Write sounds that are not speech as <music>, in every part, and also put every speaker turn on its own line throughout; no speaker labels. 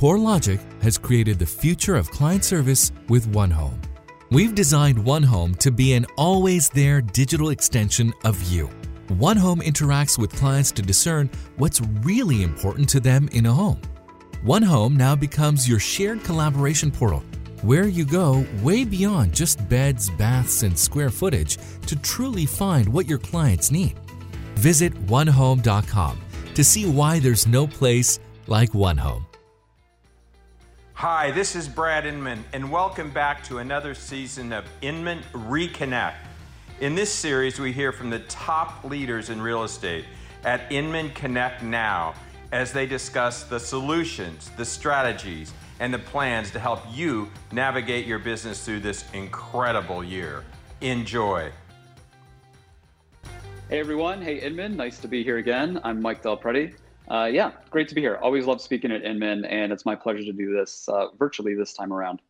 CoreLogic has created the future of client service with OneHome. We've designed OneHome to be an always there digital extension of you. OneHome interacts with clients to discern what's really important to them in a home. OneHome now becomes your shared collaboration portal where you go way beyond just beds, baths, and square footage to truly find what your clients need. Visit onehome.com to see why there's no place like OneHome.
Hi, this is Brad Inman, and welcome back to another season of Inman Reconnect. In this series, we hear from the top leaders in real estate at Inman Connect Now as they discuss the solutions, the strategies, and the plans to help you navigate your business through this incredible year. Enjoy.
Hey everyone, hey Inman, nice to be here again. I'm Mike Del Prete. Uh, yeah, great to be here. Always love speaking at Inman, and it's my pleasure to do this uh, virtually this time around.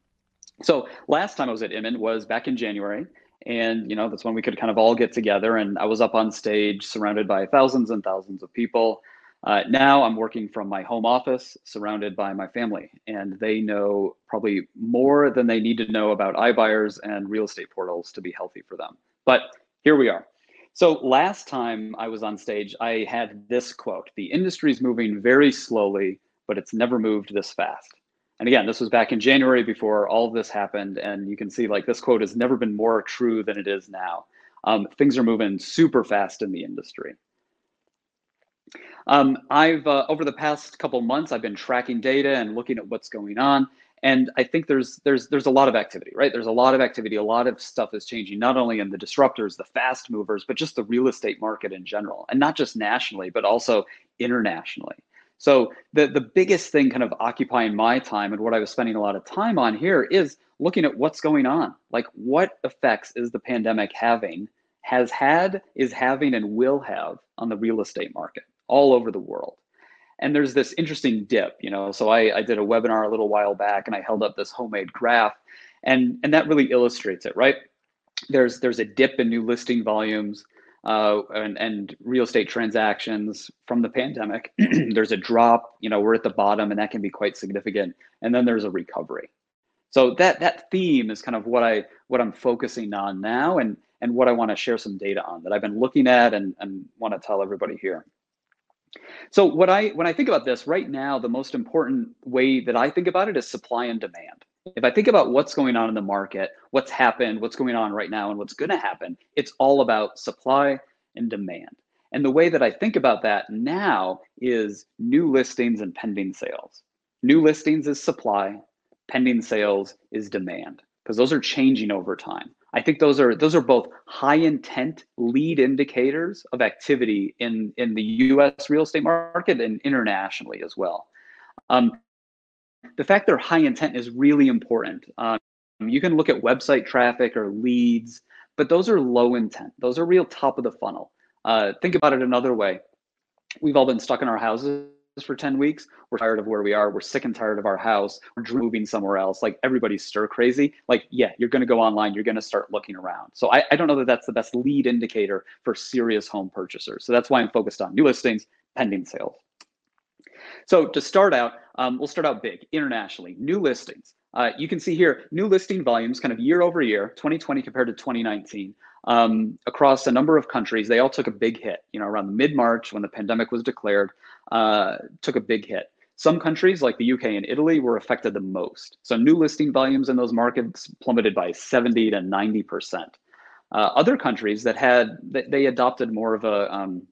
So last time I was at Inman was back in January, and you know that's when we could kind of all get together. And I was up on stage, surrounded by thousands and thousands of people. Uh, now I'm working from my home office, surrounded by my family, and they know probably more than they need to know about iBuyers and real estate portals to be healthy for them. But here we are. So last time I was on stage, I had this quote The industry is moving very slowly, but it's never moved this fast. And again, this was back in January before all of this happened. And you can see like this quote has never been more true than it is now. Um, things are moving super fast in the industry. Um, I've uh, over the past couple months, I've been tracking data and looking at what's going on and i think there's there's there's a lot of activity right? There's a lot of activity. A lot of stuff is changing not only in the disruptors the fast movers but just the real estate market in general and not just nationally but also internationally. So the the biggest thing kind of occupying my time and what i was spending a lot of time on here is looking at what's going on. Like what effects is the pandemic having has had is having and will have on the real estate market all over the world and there's this interesting dip you know? So I, I did a webinar a little while back and i held up this homemade graph and and that really illustrates it right? There's there's a dip in new listing volumes uh, and, and real estate transactions from the pandemic. <clears throat> There's a drop you know we're at the bottom and that can be quite significant. And then there's a recovery. So that that theme is kind of what i what i'm focusing on now and and what i want to share some data on that i've been looking at and, and want to tell everybody here so what I when I think about this right now, the most important way that I think about it is supply and demand. If I think about what's going on in the market, what's happened, what's going on right now, and what's going to happen, it's all about supply and demand. And the way that I think about that now is new listings and pending sales. New listings is supply, pending sales is demand, because those are changing over time. I think those are those are both high intent lead indicators of activity in in the U.S. real estate market and internationally as well. Um, the fact they're high intent is really important. Um, you can look at website traffic or leads, but those are low intent. Those are real top of the funnel. Uh, think about it another way. We've all been stuck in our houses for 10 weeks. We're tired of where we are. We're sick and tired of our house. We're moving somewhere else. Like everybody's stir crazy. Like, yeah, you're going to go online. You're going to start looking around. So I, I don't know that that's the best lead indicator for serious home purchasers. So that's why I'm focused on new listings, pending sales. So to start out, um, we'll start out big internationally. New listings. Uh, you can see here new listing volumes kind of year over year, 2020 compared to 2019 um, across a number of countries. They all took a big hit, you know, around mid March when the pandemic was declared, uh, took a big hit. Some countries like the UK and Italy were affected the most. So new listing volumes in those markets plummeted by 70 to 90%. Uh, other countries that had, they adopted more of a um,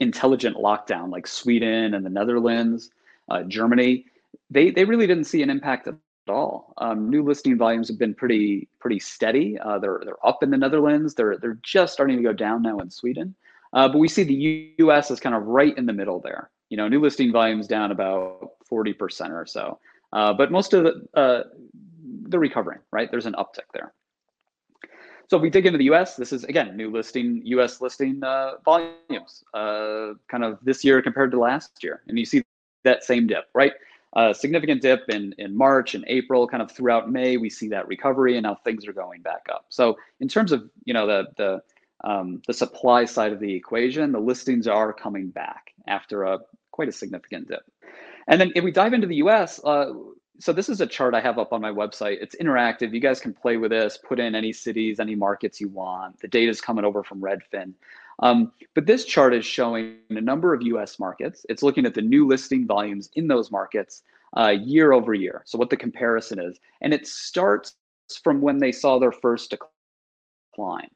intelligent lockdown like Sweden and the Netherlands, uh, Germany, they, they really didn't see an impact at all. Um, new listing volumes have been pretty pretty steady. Uh, they're they're up in the Netherlands. They're they're just starting to go down now in Sweden. Uh, but we see the U.S. is kind of right in the middle there. You know, new listing volumes down about forty percent or so. Uh, but most of the uh, they're recovering. Right, there's an uptick there. So if we dig into the U.S., this is again new listing U.S. listing uh, volumes, uh, kind of this year compared to last year, and you see that same dip, right? significant dip in, in March and April, kind of throughout May, we see that recovery and now things are going back up. So in terms of, you know, the, the, um, the supply side of the equation, the listings are coming back after a quite a significant dip. And then if we dive into the US, uh, so this is a chart I have up on my website. It's interactive. You guys can play with this, put in any cities, any markets you want. The data is coming over from Redfin. Um, but this chart is showing a number of US markets. It's looking at the new listing volumes in those markets uh, year over year. So what the comparison is. And it starts from when they saw their first decline.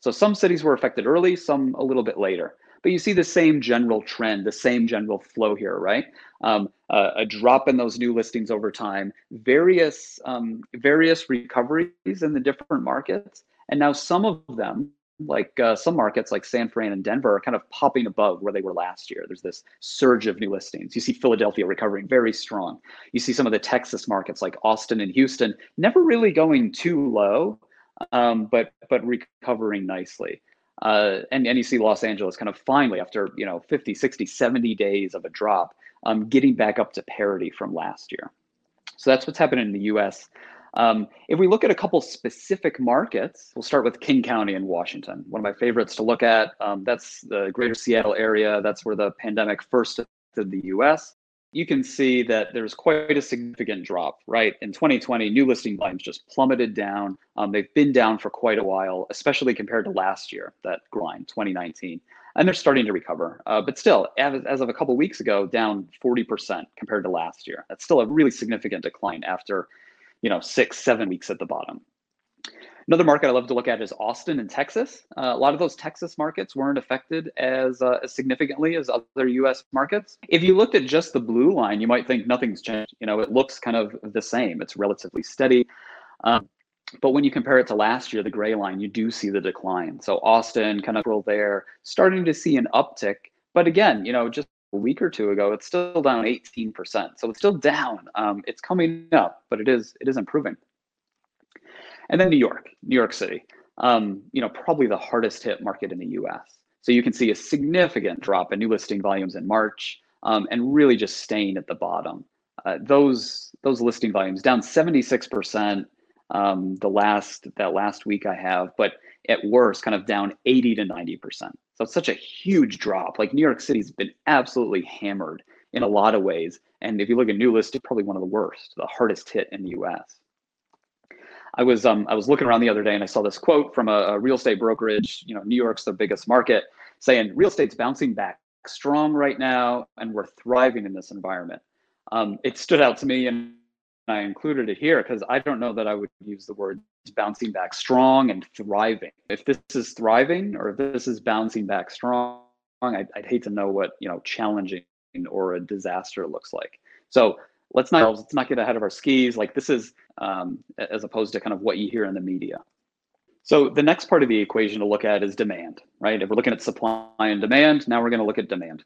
So some cities were affected early, some a little bit later. But you see the same general trend, the same general flow here, right? Um, a drop in those new listings over time, various um, various recoveries in the different markets, and now some of them like uh, some markets like San Fran and Denver are kind of popping above where they were last year. There's this surge of new listings. You see Philadelphia recovering very strong. You see some of the Texas markets like Austin and Houston never really going too low, um, but but recovering nicely. Uh, and, and you see Los Angeles kind of finally after you know 50, 60, 70 days of a drop, um, getting back up to parity from last year. So that's what's happening in the U.S. Um, if we look at a couple specific markets, we'll start with King County in Washington. One of my favorites to look at. Um, that's the greater Seattle area. That's where the pandemic first hit the US. You can see that there's quite a significant drop, right? In 2020, new listing volumes just plummeted down. Um, they've been down for quite a while, especially compared to last year, that grind, 2019. And they're starting to recover. Uh, but still, as, as of a couple weeks ago, down 40% compared to last year. That's still a really significant decline after you know, six, seven weeks at the bottom. Another market I love to look at is Austin and Texas. Uh, a lot of those Texas markets weren't affected as, uh, as significantly as other U.S. markets. If you looked at just the blue line, you might think nothing's changed. You know, it looks kind of the same. It's relatively steady. Um, but when you compare it to last year, the gray line, you do see the decline. So Austin kind of there, starting to see an uptick. But again, you know, just a week or two ago, it's still down 18%. So it's still down. Um, it's coming up, but it is it is improving. And then New York, New York City, um, you know, probably the hardest hit market in the U.S. So you can see a significant drop in new listing volumes in March, um, and really just staying at the bottom. Uh, those those listing volumes down 76% um, the last that last week I have, but at worst, kind of down 80 to 90%. So it's such a huge drop. Like New York City's been absolutely hammered in a lot of ways. And if you look at new list, it's probably one of the worst, the hardest hit in the US. I was um, I was looking around the other day and I saw this quote from a, a real estate brokerage, you know, New York's the biggest market, saying real estate's bouncing back strong right now and we're thriving in this environment. Um, it stood out to me and I included it here because I don't know that I would use the word bouncing back strong and thriving. If this is thriving or if this is bouncing back strong, I'd, I'd hate to know what you know challenging or a disaster looks like. So let's not let's not get ahead of our skis. Like this is um, as opposed to kind of what you hear in the media. So the next part of the equation to look at is demand, right? If we're looking at supply and demand, now we're going to look at demand.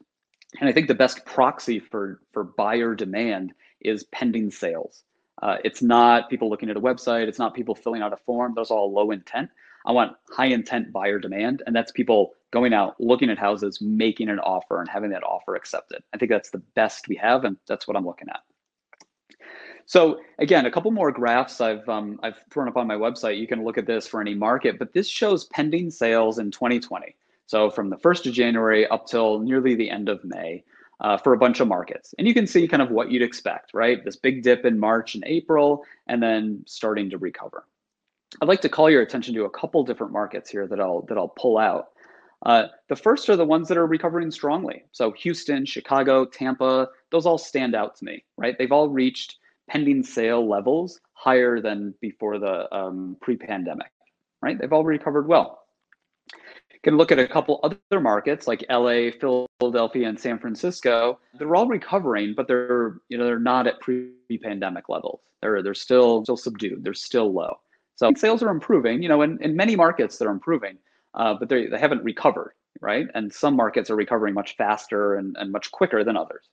And I think the best proxy for for buyer demand is pending sales. Uh, it's not people looking at a website. It's not people filling out a form. Those are all low intent. I want high intent buyer demand, and that's people going out, looking at houses, making an offer, and having that offer accepted. I think that's the best we have, and that's what I'm looking at. So again, a couple more graphs I've um, I've thrown up on my website. You can look at this for any market, but this shows pending sales in 2020. So from the 1st of January up till nearly the end of May uh, for a bunch of markets. And you can see kind of what you'd expect, right? This big dip in March and April, and then starting to recover. I'd like to call your attention to a couple different markets here that I'll that I'll pull out. Uh, the first are the ones that are recovering strongly. So Houston, Chicago, Tampa, those all stand out to me, right? They've all reached pending sale levels higher than before the um, pre-pandemic, right? They've all recovered well You can look at a couple other markets like LA, Philadelphia, and San Francisco. They're all recovering, but they're you know they're not at pre-pandemic levels. They're they're still still subdued. They're still low. So sales are improving. You know, in, in many markets they're improving, uh, but they they haven't recovered, right? And some markets are recovering much faster and, and much quicker than others.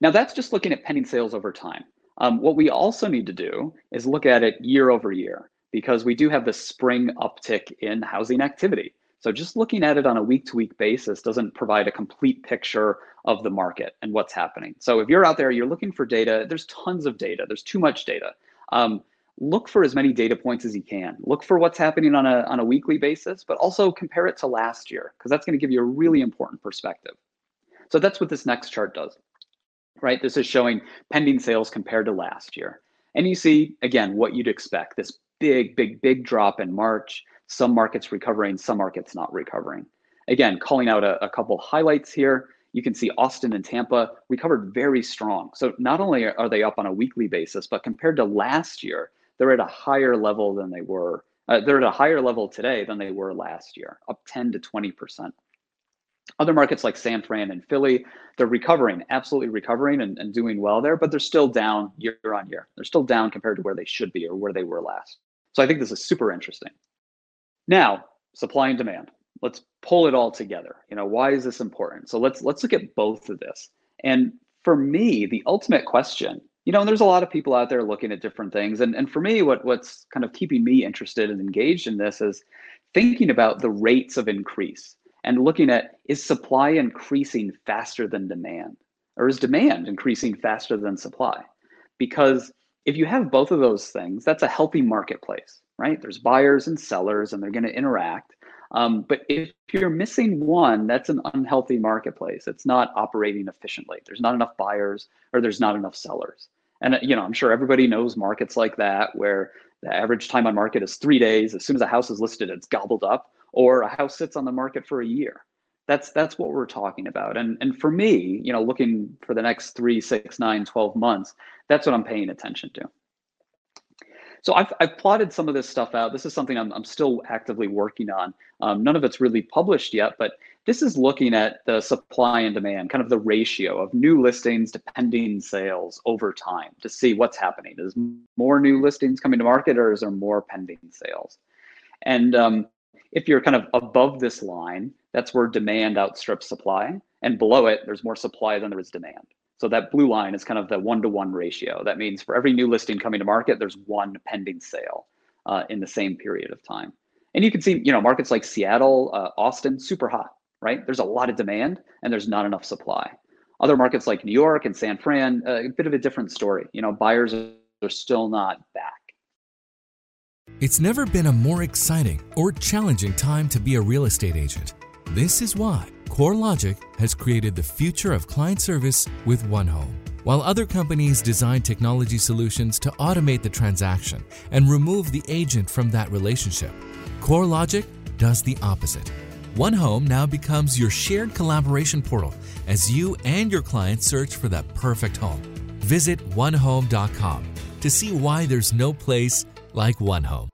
Now that's just looking at pending sales over time. Um, what we also need to do is look at it year over year because we do have the spring uptick in housing activity. So just looking at it on a week to week basis doesn't provide a complete picture of the market and what's happening. So if you're out there, you're looking for data, there's tons of data, there's too much data. Um, look for as many data points as you can. Look for what's happening on a, on a weekly basis, but also compare it to last year, because that's going to give you a really important perspective. So that's what this next chart does. Right? This is showing pending sales compared to last year. And you see, again, what you'd expect this big, big, big drop in March, some markets recovering, some markets not recovering. Again, calling out a, a couple highlights here. You can see Austin and Tampa recovered very strong. So not only are they up on a weekly basis, but compared to last year, they're at a higher level than they were. Uh, they're at a higher level today than they were last year, up 10 to 20 percent. Other markets like San Fran and Philly, they're recovering, absolutely recovering and, and doing well there, but they're still down year on year. They're still down compared to where they should be or where they were last. So I think this is super interesting. Now, supply and demand. Let's pull it all together. You know, why is this important? So let's let's look at both of this. And for me, the ultimate question, you know, and there's a lot of people out there looking at different things. And, and for me, what what's kind of keeping me interested and engaged in this is thinking about the rates of increase and looking at is supply increasing faster than demand? Or is demand increasing faster than supply? Because if you have both of those things that's a healthy marketplace right? There's buyers and sellers and they're going to interact. Um, but if you're missing one that's an unhealthy marketplace. It's not operating efficiently. There's not enough buyers or there's not enough sellers. And you know i'm sure everybody knows markets like that where the average time on market is three days. As soon as a house is listed it's gobbled up or a house sits on the market for a year. That's that's what we're talking about. And and for me, you know, looking for the next three, six, nine, 12 months, that's what I'm paying attention to. So I've, I've plotted some of this stuff out. This is something I'm, I'm still actively working on. Um, none of it's really published yet, but this is looking at the supply and demand, kind of the ratio of new listings to pending sales over time to see what's happening. Is more new listings coming to market or is there more pending sales? And um, if you're kind of above this line, that's where demand outstrips supply. And below it, there's more supply than there is demand. So that blue line is kind of the one to one ratio. That means for every new listing coming to market, there's one pending sale uh, in the same period of time. And you can see, you know, markets like Seattle, uh, Austin, super hot, right? There's a lot of demand and there's not enough supply. Other markets like New York and San Fran, uh, a bit of a different story. You know, buyers are still not back.
It's never been a more exciting or challenging time to be a real estate agent. This is why CoreLogic has created the future of client service with OneHome. While other companies design technology solutions to automate the transaction and remove the agent from that relationship, CoreLogic does the opposite. OneHome now becomes your shared collaboration portal as you and your clients search for that perfect home. Visit onehome.com to see why there's no place like OneHome.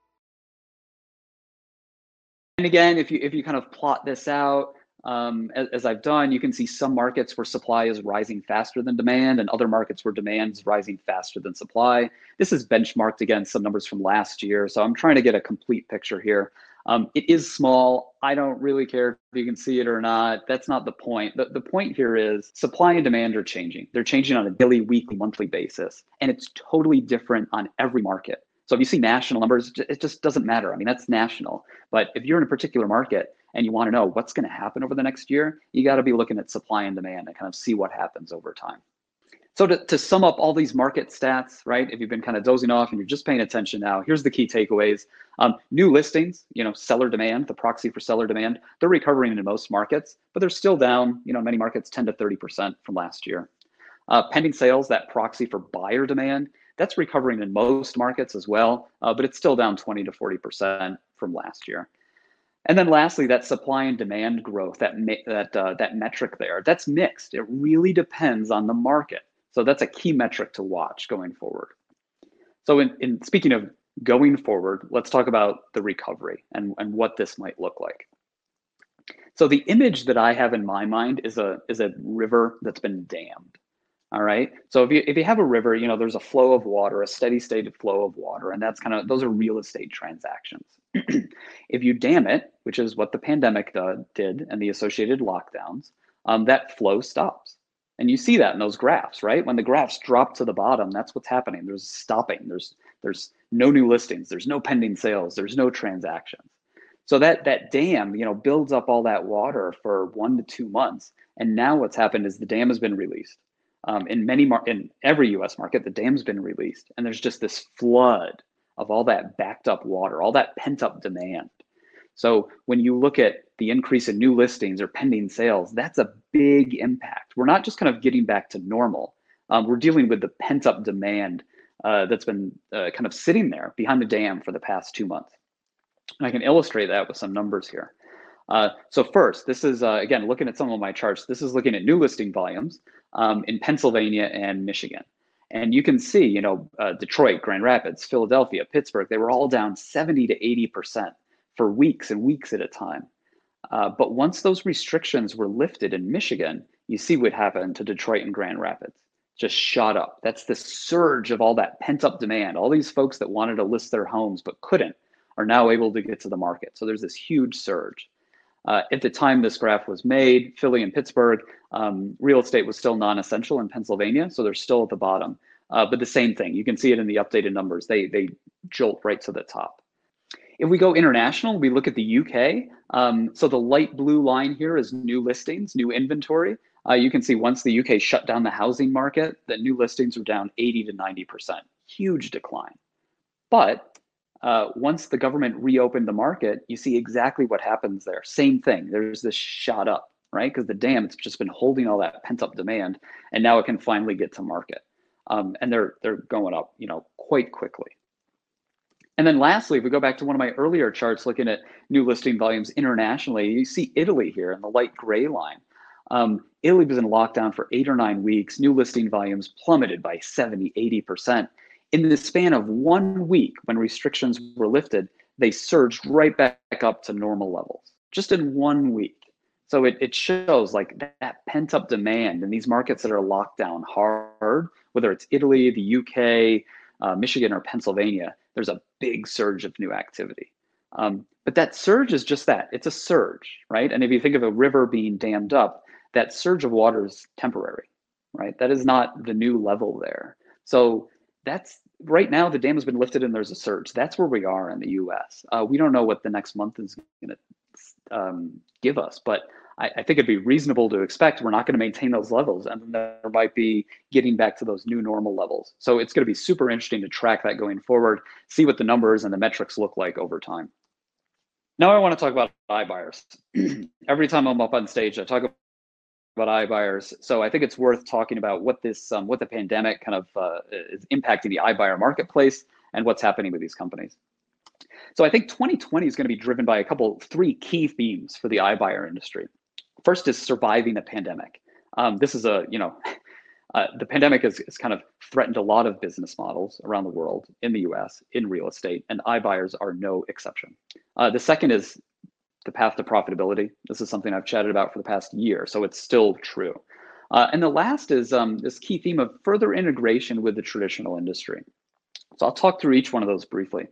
And again, if you if you kind of plot this out, um, as, as, I've done, you can see some markets where supply is rising faster than demand, and other markets where demand is rising faster than supply. This is benchmarked against some numbers from last year, so I'm trying to get a complete picture here. Um, it is small. I don't really care if you can see it or not. That's not the point. The, the point here is supply and demand are changing. They're changing on a daily, weekly, monthly basis, and it's totally different on every market. So if you see national numbers, it just doesn't matter. I mean, that's national. But if you're in a particular market and you want to know what's going to happen over the next year, you got to be looking at supply and demand and kind of see what happens over time. So to, to sum up all these market stats, right? If you've been kind of dozing off and you're just paying attention now, here's the key takeaways. Um, new listings, you know, seller demand, the proxy for seller demand, they're recovering in most markets, but they're still down, you know, many markets 10 to 30% from last year. Uh, pending sales, that proxy for buyer demand, that's recovering in most markets as well, uh, but it's still down 20 to 40% from last year. And then lastly, that supply and demand growth, that, that, uh, that metric there, that's mixed. It really depends on the market. So that's a key metric to watch going forward. So in, in speaking of going forward, let's talk about the recovery and, and what this might look like. So the image that I have in my mind is a, is a river that's been dammed. All right. So if you if you have a river, you know, there's a flow of water, a steady state of flow of water, and that's kind of those are real estate transactions. <clears throat> if you dam it, which is what the pandemic did and the associated lockdowns, um, that flow stops. And you see that in those graphs, right? When the graphs drop to the bottom, that's what's happening. There's stopping. There's there's no new listings. There's no pending sales. There's no transactions. So that that dam, you know, builds up all that water for one to two months. And now what's happened is the dam has been released um, in many mar- in every U.S. market, the dam's been released, and there's just this flood of all that backed up water, all that pent up demand. So when you look at the increase in new listings or pending sales, that's a big impact. We're not just kind of getting back to normal. Um, we're dealing with the pent up demand uh, that's been uh, kind of sitting there behind the dam for the past two months. And I can illustrate that with some numbers here. Uh, so first, this is, uh, again, looking at some of my charts, this is looking at new listing volumes um, in Pennsylvania and Michigan. And you can see, you know, uh, Detroit, Grand Rapids, Philadelphia, Pittsburgh, they were all down 70 to 80% for weeks and weeks at a time. Uh, but once those restrictions were lifted in Michigan, you see what happened to Detroit and Grand Rapids. Just shot up. That's the surge of all that pent up demand. All these folks that wanted to list their homes but couldn't are now able to get to the market. So there's this huge surge. Uh, at the time this graph was made, Philly and Pittsburgh, um, real estate was still non-essential in Pennsylvania, so they're still at the bottom. Uh, but the same thing, you can see it in the updated numbers. They they jolt right to the top. If we go international, we look at the UK. Um, so the light blue line here is new listings, new inventory. Uh, you can see once the UK shut down the housing market, that new listings are down 80 to 90%, huge decline. But uh, once the government reopened the market, you see exactly what happens there. Same thing. There's this shot up, right? Because the dam, it's just been holding all that pent up demand, and now it can finally get to market. Um, and they're they're going up, you know, quite quickly. And then lastly, if we go back to one of my earlier charts looking at new listing volumes internationally, you see Italy here in the light gray line. Um, Italy was in lockdown for eight or nine weeks. New listing volumes plummeted by 70, 80% in the span of one week, when restrictions were lifted, they surged right back up to normal levels just in one week. So it, it shows like that, that pent up demand in these markets that are locked down hard, whether it's Italy, the UK, uh, Michigan, or Pennsylvania, there's a big surge of new activity. Um, but that surge is just that it's a surge, right? And if you think of a river being dammed up, that surge of water is temporary, right? That is not the new level there. So that's right now the dam has been lifted and there's a surge. That's where we are in the U.S. Uh, we don't know what the next month is going to um, give us, but I, I, think it'd be reasonable to expect we're not going to maintain those levels, and there might be getting back to those new normal levels. So it's going to be super interesting to track that going forward, see what the numbers and the metrics look like over time. Now I want to talk about iBuyers. <clears throat> Every time I'm up on stage, I talk about iBuyers. So I think it's worth talking about what this, um, what the pandemic kind of uh, is impacting the iBuyer marketplace and what's happening with these companies. So I think 2020 is going to be driven by a couple, three key themes for the iBuyer industry. First is surviving the pandemic. Um, this is a, you know, <laughs> uh, the pandemic has, has kind of threatened a lot of business models around the world, in the US, in real estate, and iBuyers are no exception. Uh, the second is the path to profitability. This is something I've chatted about for the past year, so it's still true. Uh, and the last is um, this key theme of further integration with the traditional industry. So I'll talk through each one of those briefly.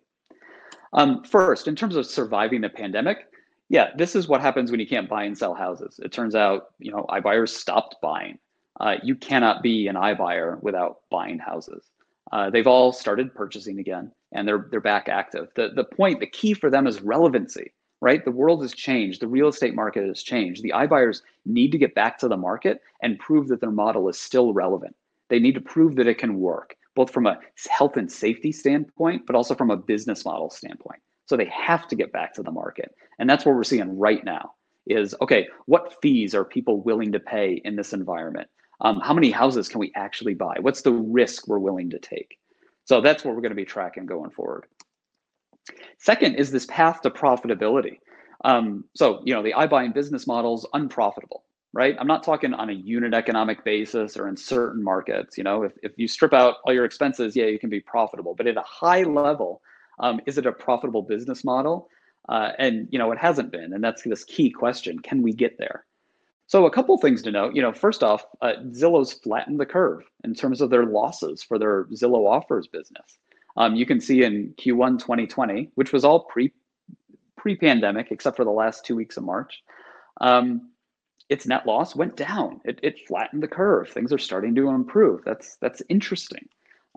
Um, first, in terms of surviving the pandemic, yeah, this is what happens when you can't buy and sell houses. It turns out, you know, iBuyers stopped buying. Uh, you cannot be an iBuyer without buying houses. Uh, they've all started purchasing again, and they're they're back active. The the point, the key for them is relevancy right? The world has changed. The real estate market has changed. The iBuyers need to get back to the market and prove that their model is still relevant. They need to prove that it can work, both from a health and safety standpoint, but also from a business model standpoint. So they have to get back to the market. And that's what we're seeing right now is, okay, what fees are people willing to pay in this environment? Um, how many houses can we actually buy? What's the risk we're willing to take? So that's what we're going to be tracking going forward. Second is this path to profitability. Um, so, you know, the iBuying business model is unprofitable, right? I'm not talking on a unit economic basis or in certain markets. You know, if, if you strip out all your expenses, yeah, you can be profitable. But at a high level, um, is it a profitable business model? Uh, and, you know, it hasn't been. And that's this key question can we get there? So, a couple things to note. You know, first off, uh, Zillow's flattened the curve in terms of their losses for their Zillow offers business. Um, you can see in Q1 2020, which was all pre pre-pandemic, except for the last two weeks of March, um, its net loss went down. It, it flattened the curve. Things are starting to improve. That's that's interesting.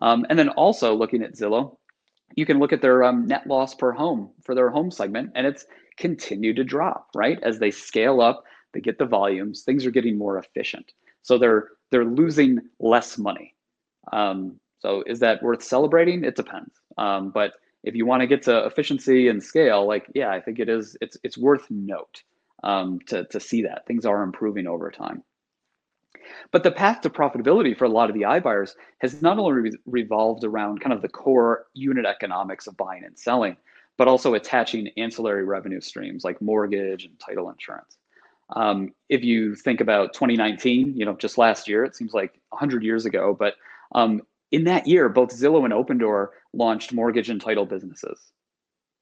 Um, and then also looking at Zillow, you can look at their um, net loss per home for their home segment, and it's continued to drop. Right as they scale up, they get the volumes. Things are getting more efficient, so they're they're losing less money. Um, so is that worth celebrating? It depends. Um, but if you want to get to efficiency and scale, like yeah, I think it is. It's it's worth note um, to to see that things are improving over time. But the path to profitability for a lot of the iBuyers has not only re- revolved around kind of the core unit economics of buying and selling, but also attaching ancillary revenue streams like mortgage and title insurance. Um, if you think about 2019, you know, just last year, it seems like 100 years ago, but um, in that year, both Zillow and Opendoor launched mortgage and title businesses.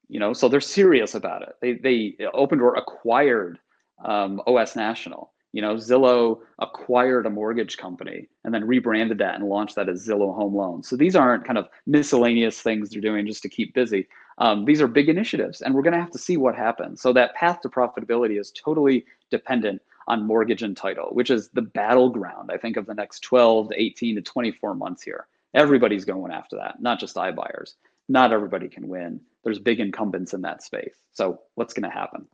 You know, so they're serious about it. They they Opendoor acquired um, OS National. You know, Zillow acquired a mortgage company and then rebranded that and launched that as Zillow Home Loans. So these aren't kind of miscellaneous things they're doing just to keep busy. Um, these are big initiatives, and we're going to have to see what happens. So that path to profitability is totally dependent on mortgage and title, which is the battleground, I think, of the next 12 to 18 to 24 months here. Everybody's going after that, not just iBuyers. Not everybody can win. There's big incumbents in that space. So what's going to happen?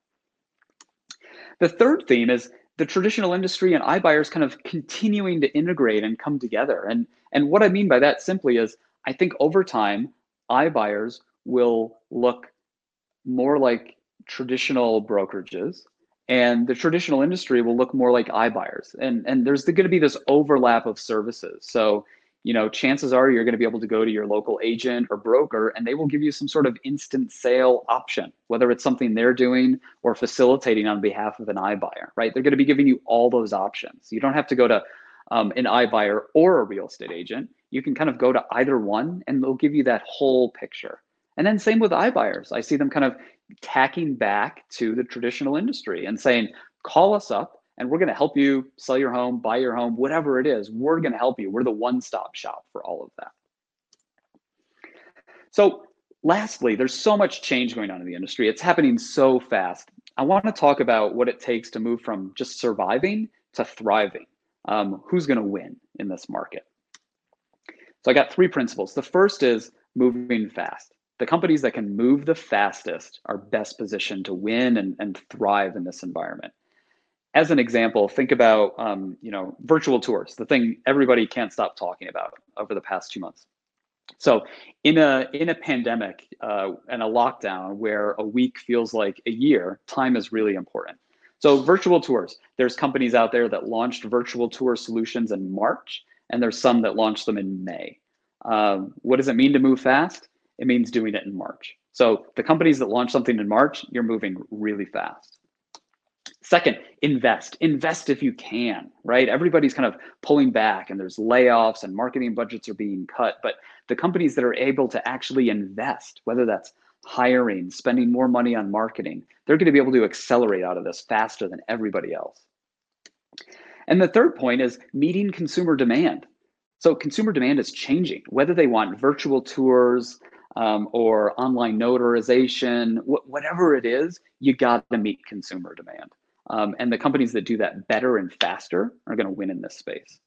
The third theme is the traditional industry and iBuyers kind of continuing to integrate and come together. And, and what I mean by that simply is I think over time, iBuyers will look more like traditional brokerages and the traditional industry will look more like iBuyers. And, and there's going to be this overlap of services. So you know, chances are you're going to be able to go to your local agent or broker and they will give you some sort of instant sale option, whether it's something they're doing or facilitating on behalf of an iBuyer, right? They're going to be giving you all those options. You don't have to go to um, an iBuyer or a real estate agent. You can kind of go to either one and they'll give you that whole picture. And then same with iBuyers. I see them kind of tacking back to the traditional industry and saying, call us up and we're going to help you sell your home, buy your home, whatever it is. We're going to help you. We're the one stop shop for all of that. So, lastly, there's so much change going on in the industry. It's happening so fast. I want to talk about what it takes to move from just surviving to thriving. Um, who's going to win in this market? So, I got three principles. The first is moving fast. The companies that can move the fastest are best positioned to win and, and thrive in this environment as an example, think about um, you know virtual tours, the thing everybody can't stop talking about over the past two months. So in a in a pandemic uh, and a lockdown where a week feels like a year, time is really important. So virtual tours, there's companies out there that launched virtual tour solutions in March, and there's some that launched them in May. Um, what does it mean to move fast? It means doing it in March. So the companies that launch something in March, you're moving really fast. Second, invest. Invest if you can, right? Everybody's kind of pulling back and there's layoffs and marketing budgets are being cut. But the companies that are able to actually invest, whether that's hiring, spending more money on marketing, they're going to be able to accelerate out of this faster than everybody else. And the third point is meeting consumer demand. So consumer demand is changing, whether they want virtual tours um, or online notarization, wh- whatever it is, you got to meet consumer demand. Um, and the companies that do that better and faster are going to win in this space.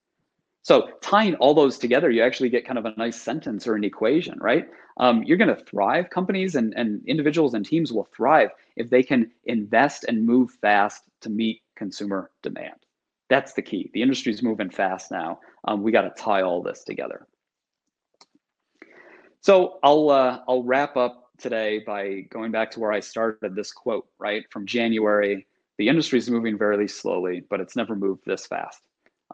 So tying all those together, you actually get kind of a nice sentence or an equation, right? Um, you're going to thrive. Companies and, and individuals and teams will thrive if they can invest and move fast to meet consumer demand. That's the key. The industry's moving fast now. Um, we got to tie all this together. So I'll uh, I'll wrap up today by going back to where I started this quote, right, from January the industry is moving very slowly, but it's never moved this fast.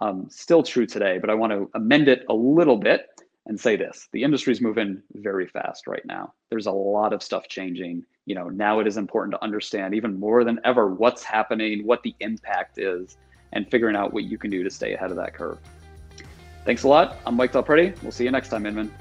Um, still true today, but I want to amend it a little bit and say this the industry is moving very fast right now. There's a lot of stuff changing. You know, now it is important to understand even more than ever what's happening, what the impact is, and figuring out what you can do to stay ahead of that curve. Thanks a lot. I'm Mike Del Prete. We'll see you next time, Inman.